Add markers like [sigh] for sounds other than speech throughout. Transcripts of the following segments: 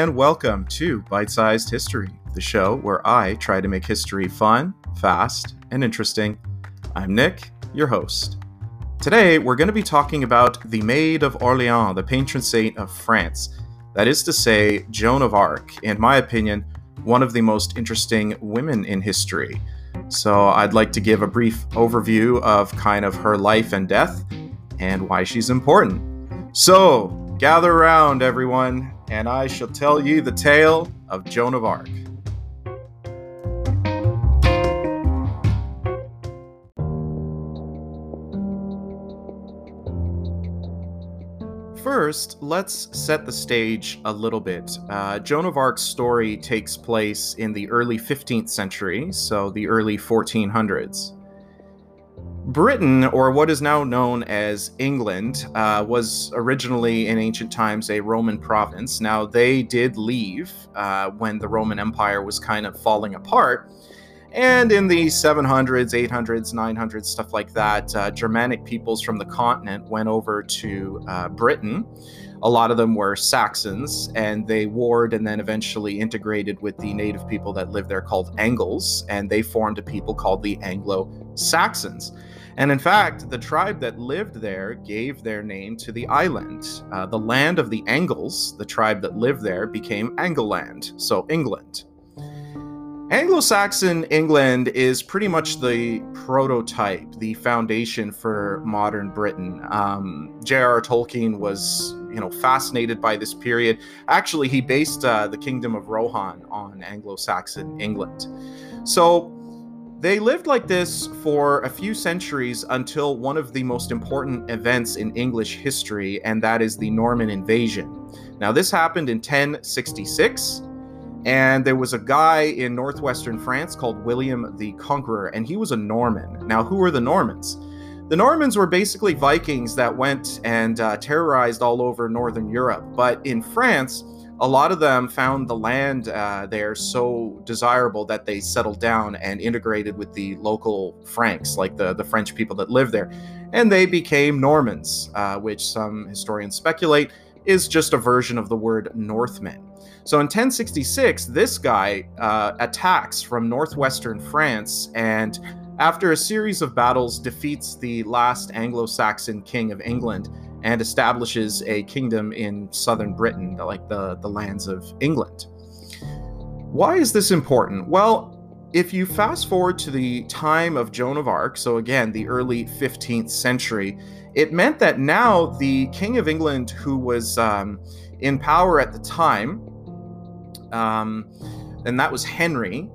and welcome to Bite Sized History, the show where I try to make history fun, fast, and interesting. I'm Nick, your host. Today, we're going to be talking about the Maid of Orleans, the patron saint of France. That is to say, Joan of Arc, in my opinion, one of the most interesting women in history. So, I'd like to give a brief overview of kind of her life and death and why she's important. So, gather around, everyone, and I shall tell you the tale of Joan of Arc. First, let's set the stage a little bit. Uh, Joan of Arc's story takes place in the early 15th century, so the early 1400s. Britain, or what is now known as England, uh, was originally in ancient times a Roman province. Now, they did leave uh, when the Roman Empire was kind of falling apart. And in the 700s, 800s, 900s, stuff like that, uh, Germanic peoples from the continent went over to uh, Britain. A lot of them were Saxons, and they warred and then eventually integrated with the native people that lived there called Angles, and they formed a people called the Anglo Saxons. And in fact, the tribe that lived there gave their name to the island. Uh, the land of the Angles, the tribe that lived there, became Angleland, so England. Anglo Saxon England is pretty much the prototype, the foundation for modern Britain. Um, J.R.R. Tolkien was, you know, fascinated by this period. Actually, he based uh, the Kingdom of Rohan on Anglo Saxon England. So, they lived like this for a few centuries until one of the most important events in English history, and that is the Norman invasion. Now, this happened in 1066, and there was a guy in northwestern France called William the Conqueror, and he was a Norman. Now, who were the Normans? The Normans were basically Vikings that went and uh, terrorized all over northern Europe, but in France, a lot of them found the land uh, there so desirable that they settled down and integrated with the local Franks, like the, the French people that lived there. And they became Normans, uh, which some historians speculate is just a version of the word Northmen. So in 1066, this guy uh, attacks from northwestern France and after a series of battles defeats the last Anglo-Saxon king of England and establishes a kingdom in southern Britain, like the, the lands of England. Why is this important? Well, if you fast forward to the time of Joan of Arc, so again, the early 15th century, it meant that now the King of England, who was um, in power at the time, um, and that was Henry,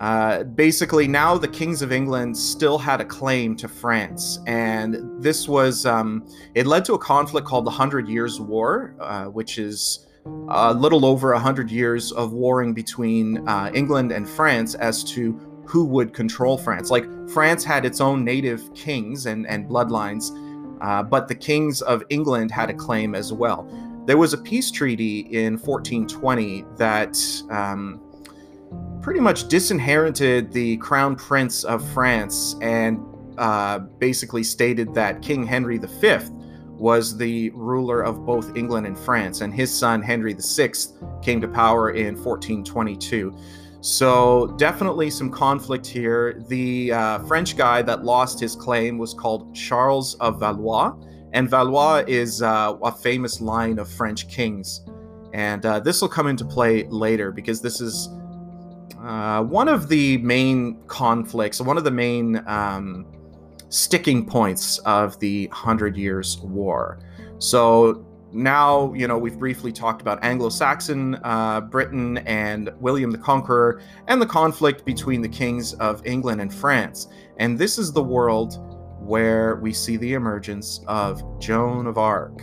uh, basically, now the kings of England still had a claim to France, and this was um, it led to a conflict called the Hundred Years' War, uh, which is a little over a hundred years of warring between uh, England and France as to who would control France. Like France had its own native kings and and bloodlines, uh, but the kings of England had a claim as well. There was a peace treaty in 1420 that. Um, pretty much disinherited the crown prince of France and uh, basically stated that King Henry V was the ruler of both England and France, and his son Henry VI came to power in 1422. So, definitely some conflict here. The uh, French guy that lost his claim was called Charles of Valois, and Valois is uh, a famous line of French kings. And uh, this will come into play later because this is uh, one of the main conflicts, one of the main um, sticking points of the Hundred Years' War. So now, you know, we've briefly talked about Anglo Saxon uh, Britain and William the Conqueror and the conflict between the kings of England and France. And this is the world where we see the emergence of Joan of Arc.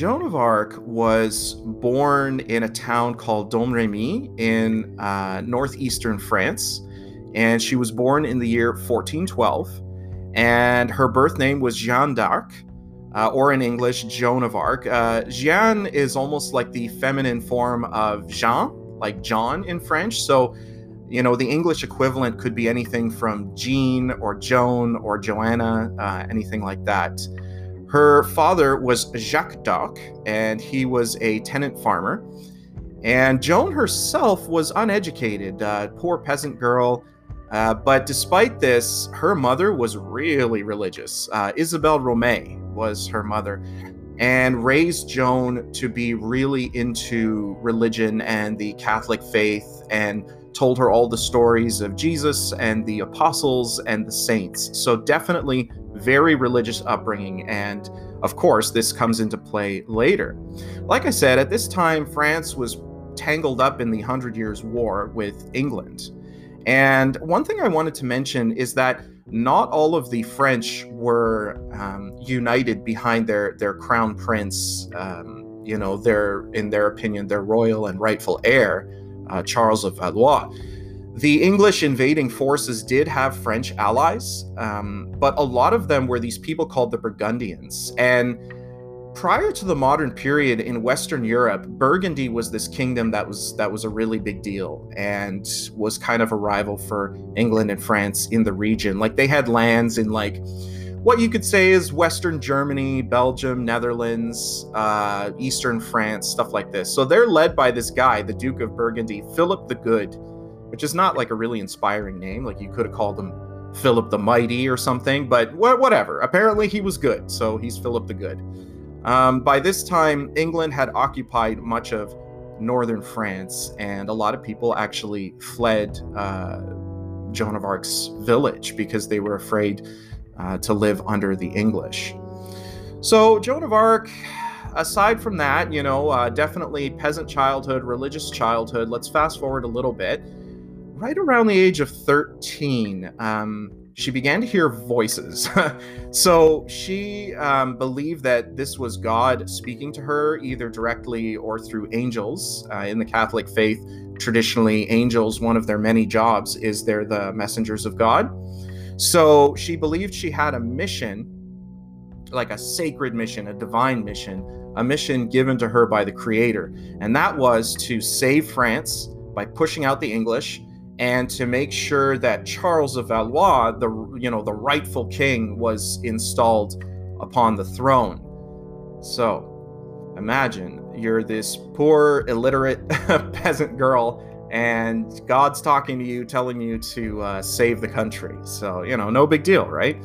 Joan of Arc was born in a town called Domremy in uh, northeastern France, and she was born in the year 1412. And her birth name was Jeanne d'Arc, uh, or in English, Joan of Arc. Uh, Jeanne is almost like the feminine form of Jean, like John in French. So You know, the English equivalent could be anything from Jean or Joan or Joanna, uh, anything like that. Her father was Jacques d'Arc, and he was a tenant farmer. And Joan herself was uneducated, uh, poor peasant girl. Uh, but despite this, her mother was really religious. Uh, Isabelle Romée was her mother, and raised Joan to be really into religion and the Catholic faith and told her all the stories of Jesus and the apostles and the saints. So, definitely very religious upbringing. And of course, this comes into play later. Like I said, at this time, France was tangled up in the Hundred Years' War with England. And one thing I wanted to mention is that not all of the French were um, united behind their their crown prince. Um, you know, their in their opinion, their royal and rightful heir, uh, Charles of Valois. The English invading forces did have French allies, um, but a lot of them were these people called the Burgundians. And prior to the modern period in Western Europe, Burgundy was this kingdom that was that was a really big deal and was kind of a rival for England and France in the region. Like they had lands in like what you could say is Western Germany, Belgium, Netherlands, uh, Eastern France, stuff like this. So they're led by this guy, the Duke of Burgundy, Philip the Good, which is not like a really inspiring name. Like you could have called him Philip the Mighty or something, but wh- whatever. Apparently he was good, so he's Philip the Good. Um, by this time, England had occupied much of northern France, and a lot of people actually fled uh, Joan of Arc's village because they were afraid uh, to live under the English. So, Joan of Arc, aside from that, you know, uh, definitely peasant childhood, religious childhood. Let's fast forward a little bit. Right around the age of 13, um, she began to hear voices. [laughs] so she um, believed that this was God speaking to her, either directly or through angels. Uh, in the Catholic faith, traditionally, angels, one of their many jobs is they're the messengers of God. So she believed she had a mission, like a sacred mission, a divine mission, a mission given to her by the Creator. And that was to save France by pushing out the English and to make sure that Charles of Valois, the you know the rightful king, was installed upon the throne. So, imagine you're this poor, illiterate [laughs] peasant girl, and God's talking to you, telling you to uh, save the country. So, you know, no big deal, right?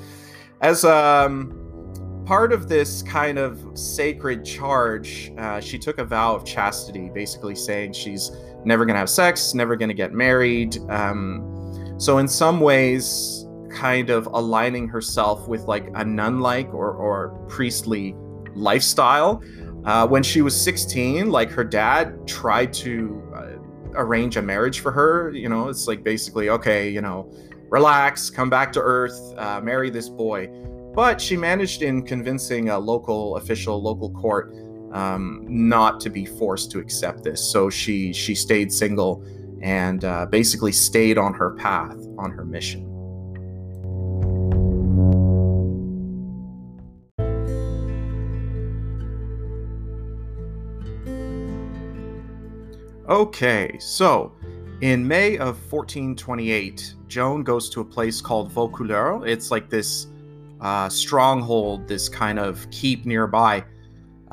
As um, part of this kind of sacred charge, uh, she took a vow of chastity, basically saying she's never to have sex, never to get married. Um, so, in some ways, kind of aligning herself with like a nun like or, or priestly lifestyle. Uh, when she was 16, like her dad tried to uh, arrange a marriage for her. You know, it's like basically, okay, you know, relax, come back to earth, uh, marry this boy. But she managed in convincing a local official, local court, um, not to be forced to accept this. So she she stayed single and uh, basically stayed on her path, on her mission. Okay, so in May of 1428, Joan goes to a place called Vaucouleurs. It's like this uh, stronghold, this kind of keep nearby.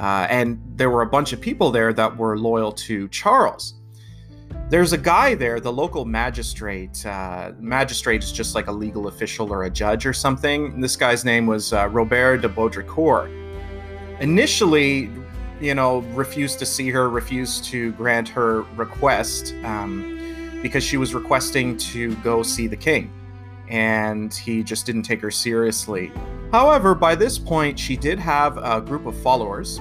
Uh, and there were a bunch of people there that were loyal to Charles. There's a guy there, the local magistrate. Uh, magistrate is just like a legal official or a judge or something. This guy's name was uh, Robert de Baudricourt. Initially, you know, refused to see her, refused to grant her request um, because she was requesting to go see the king and he just didn't take her seriously. However, by this point, she did have a group of followers,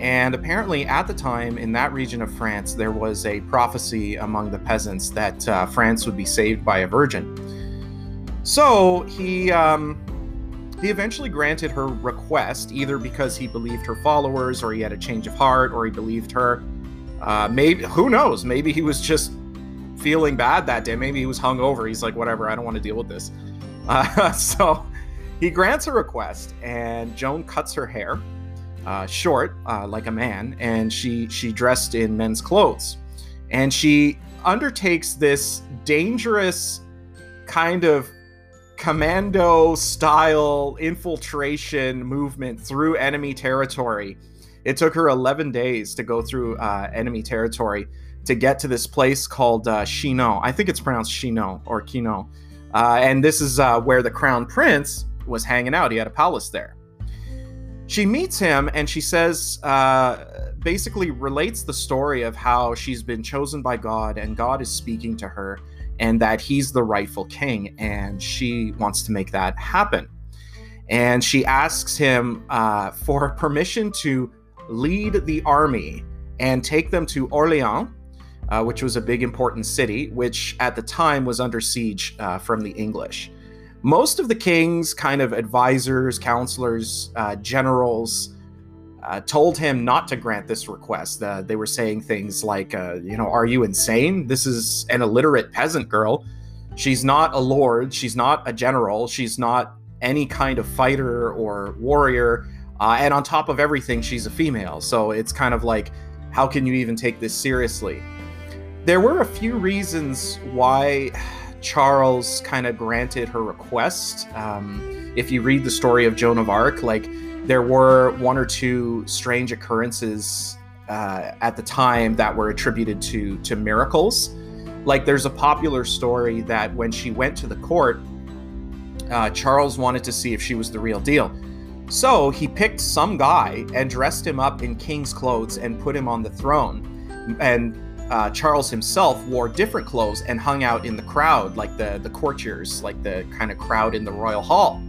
and apparently, at the time in that region of France, there was a prophecy among the peasants that uh, France would be saved by a virgin. So he um, he eventually granted her request, either because he believed her followers, or he had a change of heart, or he believed her. Uh, maybe who knows? Maybe he was just feeling bad that day. Maybe he was hungover. He's like, whatever, I don't want to deal with this. Uh, [laughs] so he grants a request, and Joan cuts her hair uh, short, uh, like a man, and she she dressed in men's clothes, and she undertakes this dangerous kind of commando style infiltration movement through enemy territory. It took her 11 days to go through uh, enemy territory to get to this place called uh, Chinon. I think it's pronounced Chinon or Kino. Uh, and this is uh, where the crown prince was hanging out. He had a palace there. She meets him and she says, uh, basically relates the story of how she's been chosen by God and God is speaking to her and that he's the rightful king and she wants to make that happen. And she asks him uh, for permission to lead the army and take them to Orleans, uh, which was a big important city, which at the time was under siege uh, from the English. Most of the king's kind of advisors, counselors, uh, generals uh, told him not to grant this request. Uh, they were saying things like, uh, you know, are you insane? This is an illiterate peasant girl. She's not a lord. She's not a general. She's not any kind of fighter or warrior. Uh, and on top of everything, she's a female. So it's kind of like, how can you even take this seriously? There were a few reasons why Charles kind of granted her request. Um, if you read the story of Joan of Arc, like there were one or two strange occurrences uh, at the time that were attributed to to miracles. Like there's a popular story that when she went to the court, uh, Charles wanted to see if she was the real deal. So he picked some guy and dressed him up in king's clothes and put him on the throne. And uh, Charles himself wore different clothes and hung out in the crowd, like the the courtiers, like the kind of crowd in the royal hall,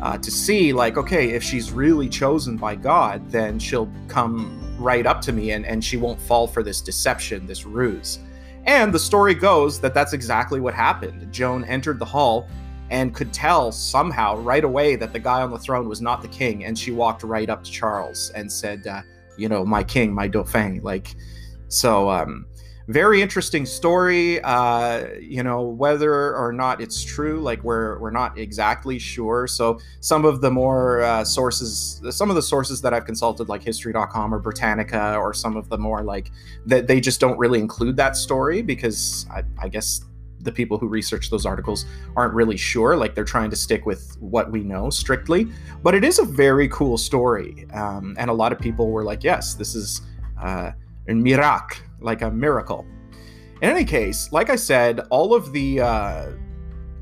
uh, to see like, okay, if she's really chosen by God, then she'll come right up to me and and she won't fall for this deception, this ruse. And the story goes that that's exactly what happened. Joan entered the hall and could tell somehow right away that the guy on the throne was not the king, and she walked right up to Charles and said, uh, "You know, my king, my dauphin." Like so, um, very interesting story. Uh, you know, whether or not it's true, like we're we're not exactly sure. So some of the more uh, sources, some of the sources that I've consulted, like History.com or Britannica, or some of the more like that, they just don't really include that story because I, I guess the people who research those articles aren't really sure. Like they're trying to stick with what we know strictly. But it is a very cool story, um, and a lot of people were like, "Yes, this is." Uh, and miracle, like a miracle. In any case, like I said, all of the uh,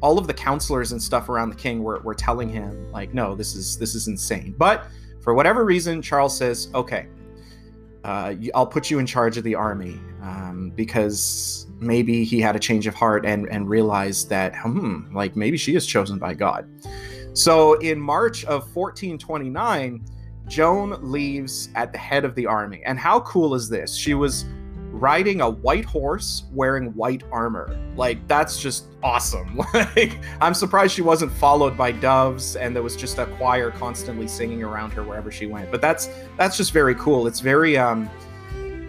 all of the counselors and stuff around the king were, were telling him like, no, this is this is insane. But for whatever reason, Charles says, okay, uh, I'll put you in charge of the army um, because maybe he had a change of heart and and realized that hmm, like maybe she is chosen by God. So in March of 1429 Joan leaves at the head of the army. And how cool is this? She was riding a white horse wearing white armor. Like that's just awesome. [laughs] Like I'm surprised she wasn't followed by doves and there was just a choir constantly singing around her wherever she went. But that's that's just very cool. It's very um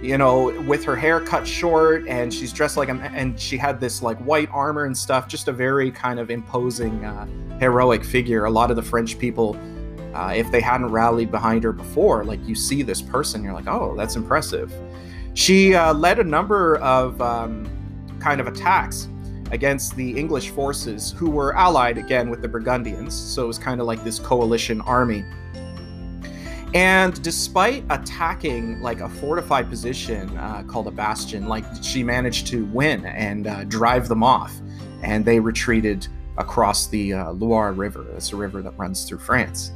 you know, with her hair cut short and she's dressed like a and she had this like white armor and stuff, just a very kind of imposing uh heroic figure. A lot of the French people uh, if they hadn't rallied behind her before, like you see this person, you're like, oh, that's impressive. She uh, led a number of um, kind of attacks against the English forces who were allied again with the Burgundians. So it was kind of like this coalition army. And despite attacking like a fortified position uh, called a bastion, like she managed to win and uh, drive them off. And they retreated across the uh, Loire River. It's a river that runs through France.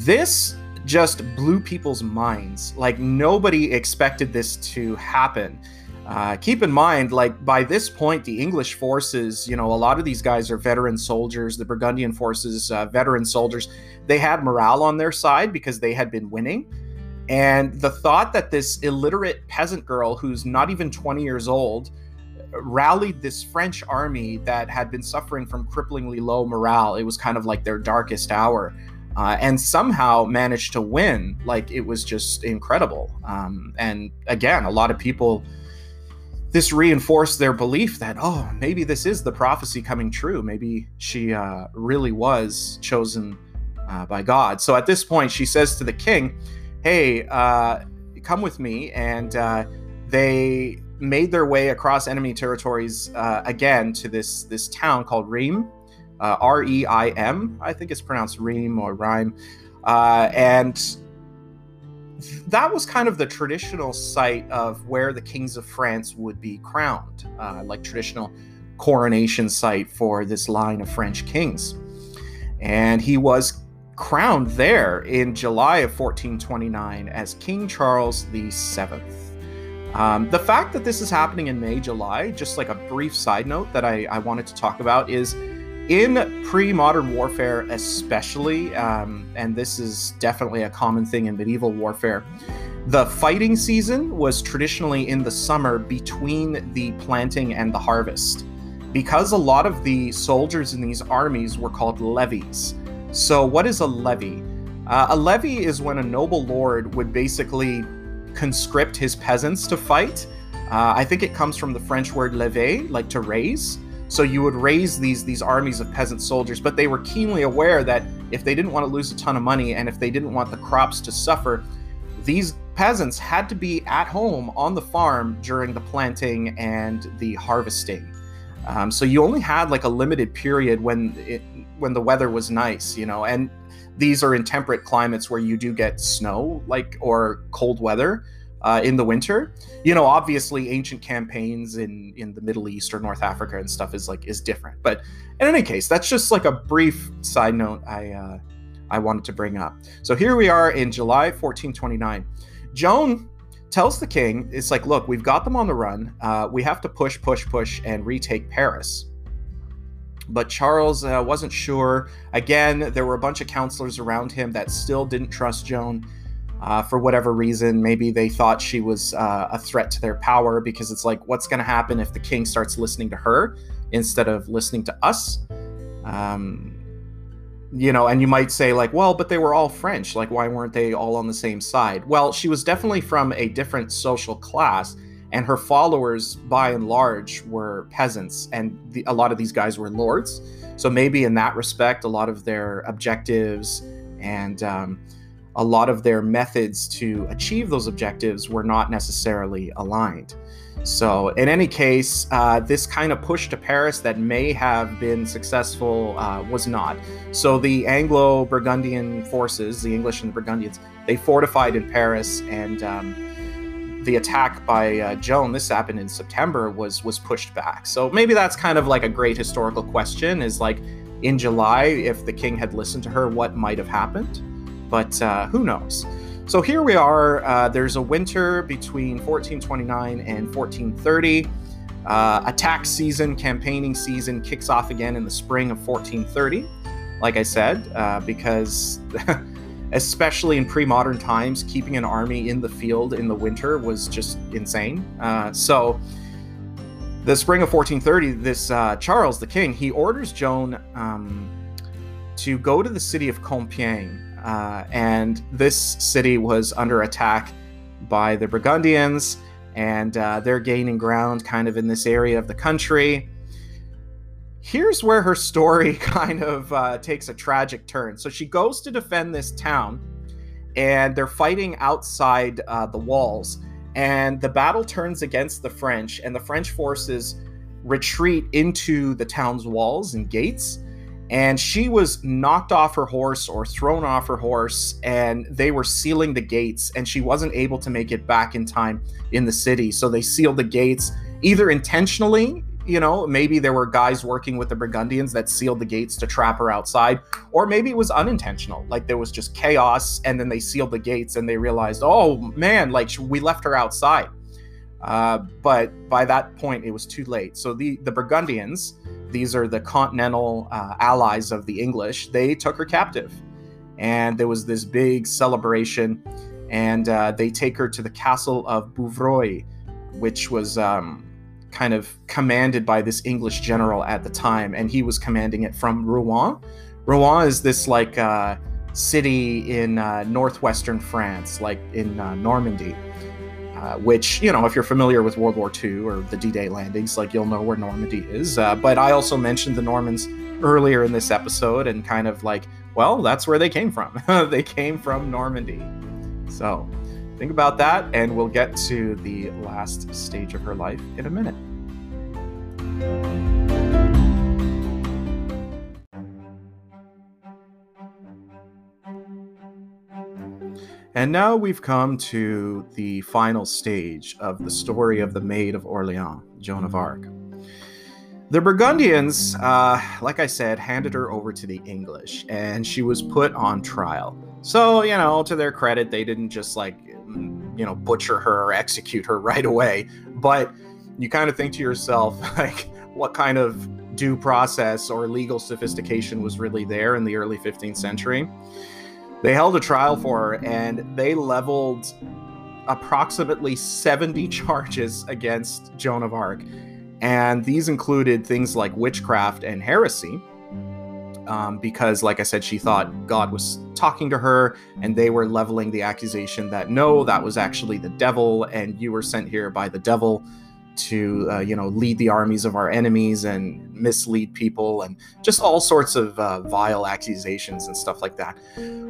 This just blew people's minds. Like nobody expected this to happen. Uh, keep in mind, like by this point, the English forces, you know, a lot of these guys are veteran soldiers. The Burgundian forces, uh, veteran soldiers, they had morale on their side because they had been winning. And the thought that this illiterate peasant girl, who's not even 20 years old, rallied this French army that had been suffering from cripplingly low morale, it was kind of like their darkest hour uh, and somehow managed to win. Like it was just incredible. Um, and again, a lot of people, this reinforced their belief that, oh, maybe this is the prophecy coming true. Maybe she uh, really was chosen uh, by God. So at this point, she says to the king, hey, uh, come with me. And uh, they made their way across enemy territories uh, again to this this town called Reim, uh, R E I M. I think it's pronounced Reim or Rhyme, uh, and that was kind of the traditional site of where the kings of France would be crowned, uh, like traditional coronation site for this line of French kings. And he was crowned there in July of 1429 as King Charles VII. Um, the fact that this is happening in May, July, just like a brief side note that I, I wanted to talk about is in pre modern warfare, especially, um, and this is definitely a common thing in medieval warfare, the fighting season was traditionally in the summer between the planting and the harvest. Because a lot of the soldiers in these armies were called levies. So, what is a levy? Uh, a levy is when a noble lord would basically conscript his peasants to fight. Uh, I think it comes from the French word lever, like to raise. So you would raise these these armies of peasant soldiers, but they were keenly aware that if they didn't want to lose a ton of money and if they didn't want the crops to suffer, these peasants had to be at home on the farm during the planting and the harvesting. Um, so you only had like a limited period when it, when the weather was nice, you know, and these are in temperate climates where you do get snow, like or cold weather uh, in the winter. You know, obviously, ancient campaigns in in the Middle East or North Africa and stuff is like is different. But in any case, that's just like a brief side note I uh, I wanted to bring up. So here we are in July 1429. Joan tells the king, "It's like, look, we've got them on the run. Uh, we have to push, push, push, and retake Paris." But Charles uh, wasn't sure. Again, there were a bunch of counselors around him that still didn't trust Joan uh, for whatever reason. Maybe they thought she was uh, a threat to their power because it's like, what's going to happen if the king starts listening to her instead of listening to us? Um, you know, and you might say, like, well, but they were all French. Like, why weren't they all on the same side? Well, she was definitely from a different social class, and her followers, by and large, were peasants, and the, a lot of these guys were lords. So maybe in that respect, a lot of their objectives and um, a lot of their methods to achieve those objectives were not necessarily aligned. So, in any case, uh, this kind of push to Paris that may have been successful uh, was not. So, the Anglo Burgundian forces, the English and the Burgundians, they fortified in Paris, and um, the attack by uh, Joan, this happened in September, was was pushed back. So, maybe that's kind of like a great historical question: is like in July, if the king had listened to her, what might have happened? But uh, who knows? So here we are. Uh, there's a winter between 1429 and 1430. Uh, attack season, campaigning season kicks off again in the spring of 1430. Like I said, uh, because [laughs] especially in pre-modern times, keeping an army in the field in the winter was just insane. Uh, so the spring of 1430, this uh, Charles the King, he orders Joan um, to go to the city of Compiègne uh, and this city was under attack by the Burgundians, and uh, they're gaining ground kind of in this area of the country. Here's where her story [laughs] kind of uh, takes a tragic turn. So she goes to defend this town, and they're fighting outside uh, the walls. And the battle turns against the French, and the French forces retreat into the town's walls and gates and she was knocked off her horse or thrown off her horse and they were sealing the gates and she wasn't able to make it back in time in the city. So they sealed the gates either intentionally you know maybe there were guys working with the burgundians that sealed the gates to trap her outside or maybe it was unintentional like there was just chaos and then they sealed the gates and they realized oh man like we left her outside. Uh, but by that point it was too late. So the the burgundians these are the continental uh, allies of the English. They took her captive, and there was this big celebration. And uh, they take her to the castle of Bouvroy, which was um, kind of commanded by this English general at the time, and he was commanding it from Rouen. Rouen is this like uh, city in uh, northwestern France, like in uh, Normandy. Uh, which, you know, if you're familiar with World War II or the D Day landings, like you'll know where Normandy is. Uh, but I also mentioned the Normans earlier in this episode and kind of like, well, that's where they came from. [laughs] they came from Normandy. So Think about that, and we'll get to the last stage of her life in a minute. And now we've come to the final stage of the story of the Maid of Orleans, Joan of Arc. The Burgundians, uh, like I said, handed her over to the English, and she was put on trial. So, you know, to their credit, they didn't just like, you know, butcher her or execute her [laughs] right away. But you kind of think to yourself, [laughs] like, what kind of due process or legal sophistication was really there in the early 15th century? They held a trial for her and they leveled approximately 70 [laughs] charges against Joan of Arc and these included things like witchcraft and heresy. Um, because, like I said, she thought God was talking to her, and they were leveling the accusation that no, that was actually the devil, and you were sent here by the devil to, uh, you know, lead the armies of our enemies and mislead people, and just all sorts of uh, vile accusations and stuff like that.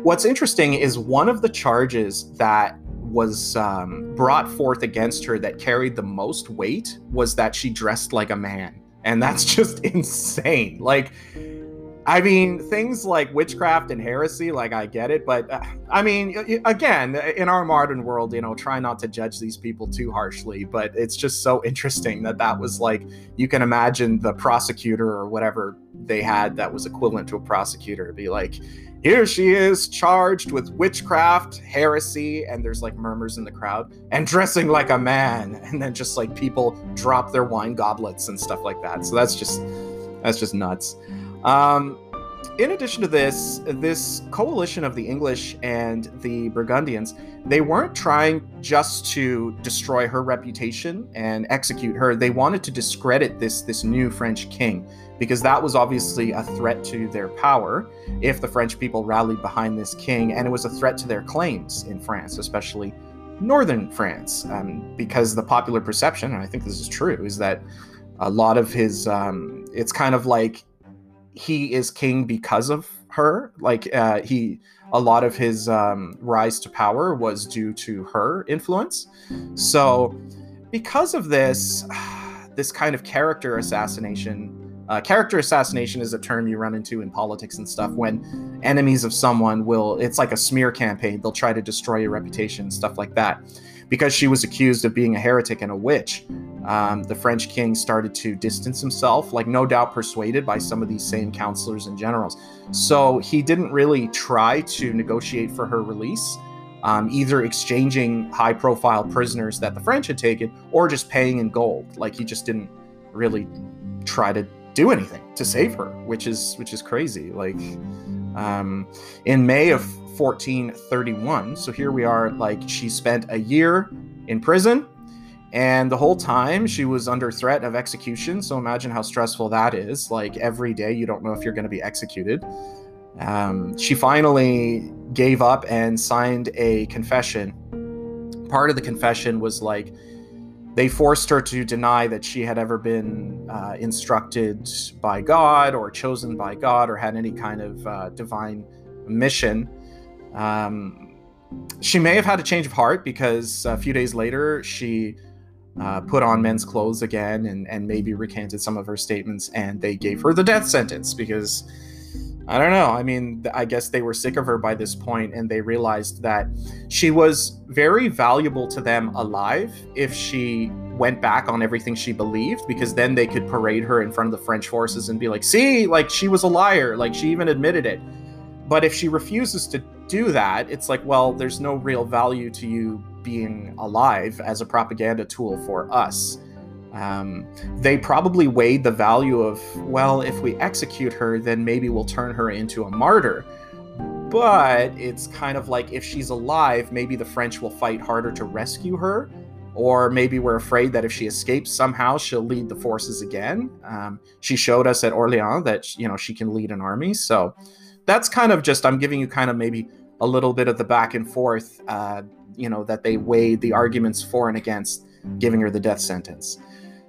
What's interesting is one of the charges that was um, brought forth against her that carried the most weight was that she dressed like a man. And that's [laughs] just insane. Like, I mean, things like witchcraft and heresy, like, I get it. But uh, I mean, again, in our modern world, you know, try not to judge these people too harshly. But it's just so interesting that that was like, you can imagine the prosecutor or whatever they had that was equivalent to a prosecutor be like, here she is charged with witchcraft, heresy, and there's like murmurs in the crowd, and dressing like a man, [laughs] and then just like people drop their wine goblets and stuff like that. So that's just that's just nuts. Um, in addition to this, this coalition of the English and the Burgundians, they weren't trying just to destroy her reputation and execute her. They wanted to discredit this this new French king because that was obviously a threat to their power if the French people rallied behind this king, and it was a threat to their claims in France, especially northern France, um, because the popular perception, and I think this is true, is that a lot of his, um, it's kind of like he is king because of her. Like uh, he, a lot of his um, rise to power was due to her influence. So, because of this, [sighs] this kind of character assassination uh, character assassination is a term you run into in politics and stuff when enemies of someone will, it's like a smear campaign. They'll try to destroy your reputation, stuff like that. Because she was accused of being a heretic and a witch, um, the French king started to distance himself, like no doubt persuaded by some of these same counselors and generals. So he didn't really try to negotiate for her release. Um, either exchanging high profile prisoners that the French had taken or just paying in gold. Like he just didn't really try to do anything to save her, which is which is crazy. Like um, in May of 1431, so here we are. Like she spent a year in prison, and the whole time she was under threat of execution. So imagine how stressful that is. Like every day, you don't know if you're going to be executed. Um, she finally gave up and signed a confession. Part of the confession was like they forced her to deny that she had ever been uh, instructed by God or chosen by God or had any kind of uh, divine mission. Um, she may have had a change of heart because a few days later she uh, put on men's clothes again and, and maybe recanted some of her statements, and they gave her the death sentence because I don't know. I mean, I guess they were sick of her by this point and they realized that she was very valuable to them alive if she went back on everything she believed because then they could parade her in front of the French forces and be like, see, like she was a liar. Like she even admitted it. But if she refuses to do that, it's like, well, there's no real value to you being alive as a propaganda tool for us. Um, they probably weighed the value of, well, if we execute her, then maybe we'll turn her into a martyr. But it's kind of like if she's alive, maybe the French will fight harder to rescue her. Or maybe we're afraid that if she escapes somehow, she'll lead the forces again. Um, she showed us at Orleans that you know she can lead an army. So that's kind of just I'm giving you kind of maybe a little bit of the back and forth. Uh, you know that they weighed the arguments for and against giving her the death sentence.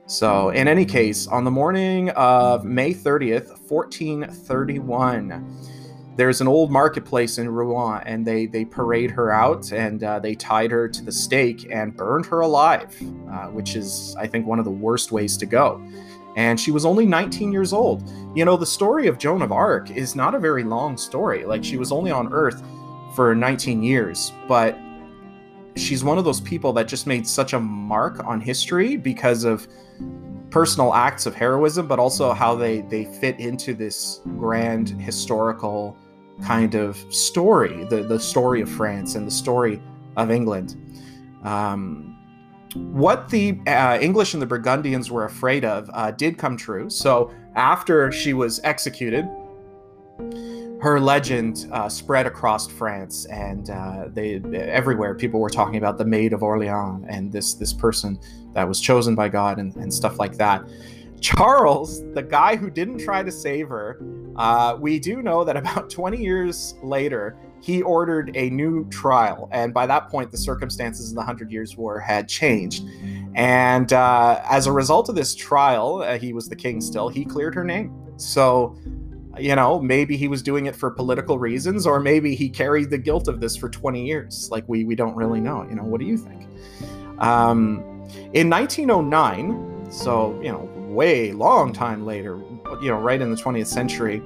So, in any case, on the morning of May 30th, 1431, there's an old marketplace in Rouen, and they they parade her out and uh, they tied her to the stake and burned her alive, uh, which is I think one of the worst ways to go. And she was only 19 years old. You know, the story of Joan of Arc is not a very long story. Like she was only on Earth for 19 years, but she's one of those people that just made such a mark on history because of personal acts of heroism, but also how they they fit into this grand historical kind of story, the the story of France and the story of England. Um, what the uh, English and the Burgundians were afraid of uh, did come true. So after she was executed, her legend uh, spread across France, and uh, they everywhere people were talking about the Maid of Orleans and this this person that was chosen by God and, and stuff like that. Charles, the guy who didn't try to save her, uh, we do know that [laughs] about 20 years later, he ordered a new trial. And by that point, the circumstances in the Hundred Years' War had changed. And uh, as a result of this trial, uh, he was the king still, he cleared her name. So you know, maybe he was doing it for political reasons, or maybe he carried the guilt of this for 20 years. Like we we don't really know. You know, what do you think? Um, in 1909, so you know, way long time later, you know, right in the 20th century,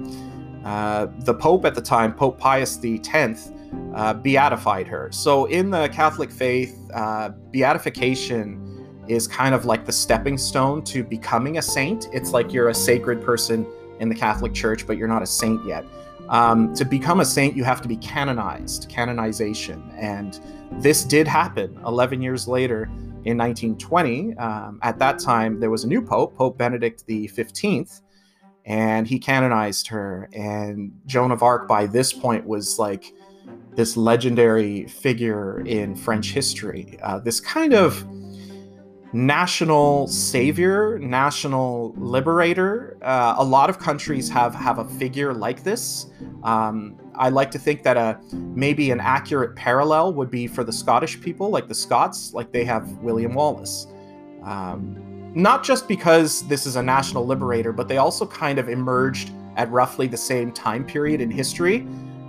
uh, the Pope at the time, Pope Pius X, uh, beatified her. So in the Catholic faith, uh, beatification is kind of like the stepping stone to becoming a saint. It's like you're a sacred person in the Catholic Church, but you're not a saint yet. Um, to become a saint, you have to be canonized, canonization. And this did happen 11 years later in 1920. Um, at that time, there was a new pope, Pope Benedict XV, and he canonized her. And Joan of Arc, by this point, was like this legendary figure in French history. Uh, this kind of national savior, national liberator. Uh, a lot of countries have have a figure like this. Um, I like to think that a maybe an accurate parallel would be for the Scottish people, like the Scots, like they have William Wallace. Um, not just because this is a national liberator, but they also kind of emerged at roughly the same time period in history,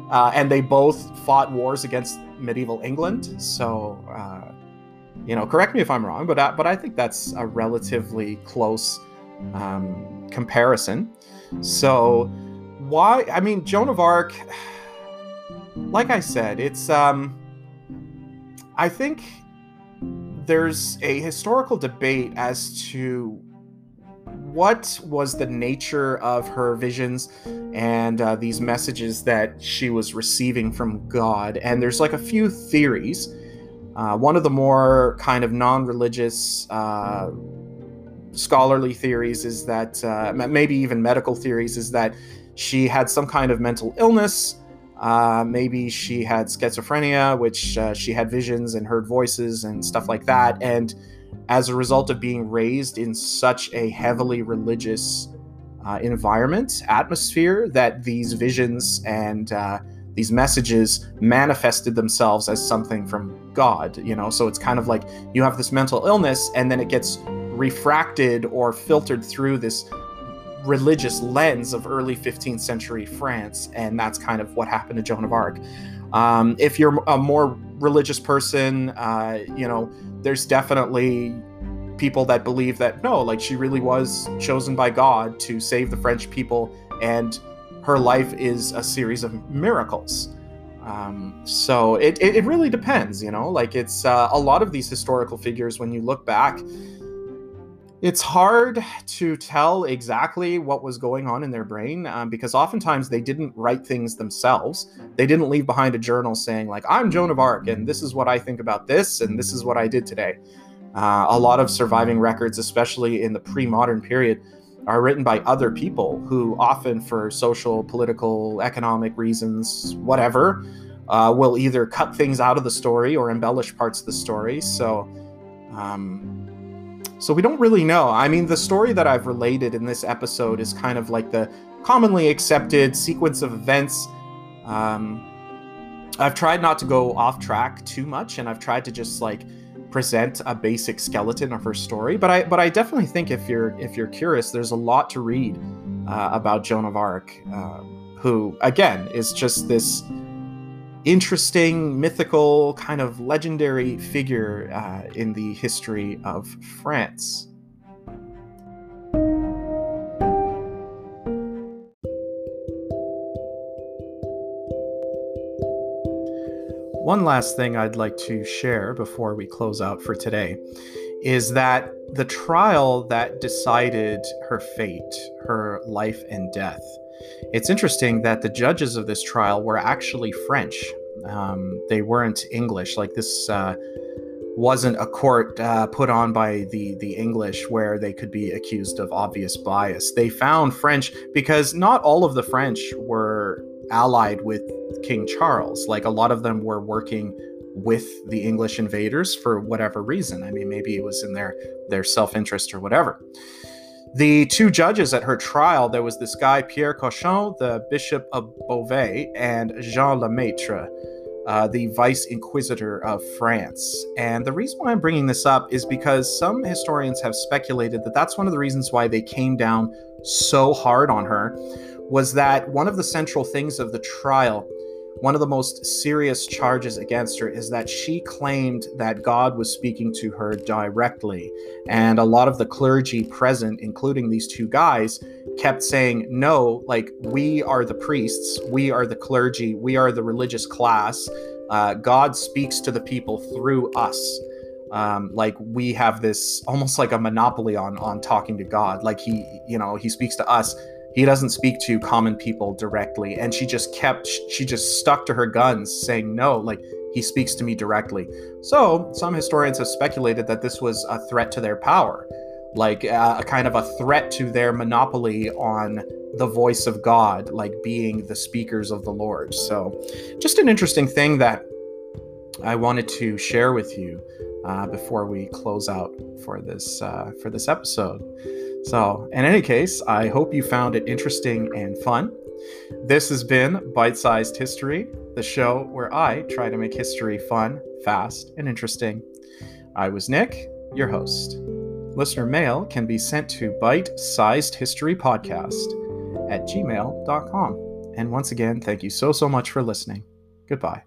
uh, and they both fought wars against medieval England. So. Uh, you know, correct me if I'm wrong, but I, but I think that's a relatively close um, comparison. So why? I mean, Joan of Arc. [sighs] Like I said, it's um, I think there's a historical debate as to what was the nature of her visions and uh, these messages that she was receiving from God. And there's like a few theories. Uh, one of the more kind of non-religious uh, scholarly theories is that uh, maybe even medical theories is that she had some kind of mental illness. Uh, maybe she had schizophrenia, which uh, she had visions and heard voices and stuff like that. And as a result of being raised in such a heavily religious uh, environment, atmosphere, that these visions and these messages manifested themselves as something from God, you know? So it's kind of like you have this mental illness and then it gets refracted or filtered through this religious lens of early 15th century France. And that's kind of what happened to Joan of Arc. Um, if you're a more religious person, uh, you know, there's definitely people that believe that no, like she really was chosen by God to save the French people and her life is a series of miracles. Um, so it, it, it, really depends, you know, like it's uh, a lot of these historical figures, when you look back, it's hard to tell exactly what was going on in their brain um, because oftentimes they didn't write things themselves. They didn't leave behind a journal saying, like, I'm Joan of Arc and this is what I think about this and this is what I did today. Uh, a lot of surviving records, especially in the pre modern period, are written by other people who often for social political economic reasons whatever uh, will either cut things out of the story or embellish parts of the story. So um, so we don't really know. I mean the story that i've related in this episode is kind of like the commonly accepted sequence of events. Um, i've tried not to go off track too much and i've tried to just like present a basic skeleton of her story. But I but I definitely think if you're if you're curious, there's a lot to read uh, about Joan of Arc, uh, who, again, is just this interesting, mythical, kind of legendary figure uh, in the history of France. One last thing I'd like to share before we close out for today is that the trial that decided her fate, her life and death, it's interesting that the judges of this trial were actually French. Um, they weren't English. Like this uh, wasn't a court uh, put on by the the English where they could be accused of obvious bias. They found French because not all of the French were allied with King Charles. Like a lot of them were working with the English invaders for whatever reason. I mean, maybe it was in their their self interest or whatever. The two judges at her trial, there was this guy Pierre Cauchon, the Bishop of Beauvais, and Jean Lemaitre, uh, the Vice Inquisitor of France. And the reason why I'm bringing this up is because some historians have speculated that that's one of the reasons why they came down so hard on her was that one of the central things of the trial, one of the most serious charges against her, is that she claimed that God was speaking to her directly. And a lot of the clergy present, including these two guys, kept saying, No, like, we are the priests, we are the clergy, we are the religious class. Uh, God speaks to the people through us. Um, like we have this almost like a monopoly on on talking to God. Like he, you know, he speaks to us he doesn't speak to common people directly. And she just kept she just stuck to her guns saying no like he speaks to me directly. So some historians have speculated that this was a threat to their power like uh, a kind of a threat to their monopoly on the voice of god like being the speakers of the lord. So just an interesting thing that i wanted to share with you uh, before we close out for this uh, for this episode so, in any case, I hope you found it interesting and fun. This has been Bite Sized History, the show where I try to make history fun, fast, and interesting. I was Nick, your host. Listener mail can be sent to bite sized history podcast at gmail.com. And once again, thank you so, so much for listening. Goodbye.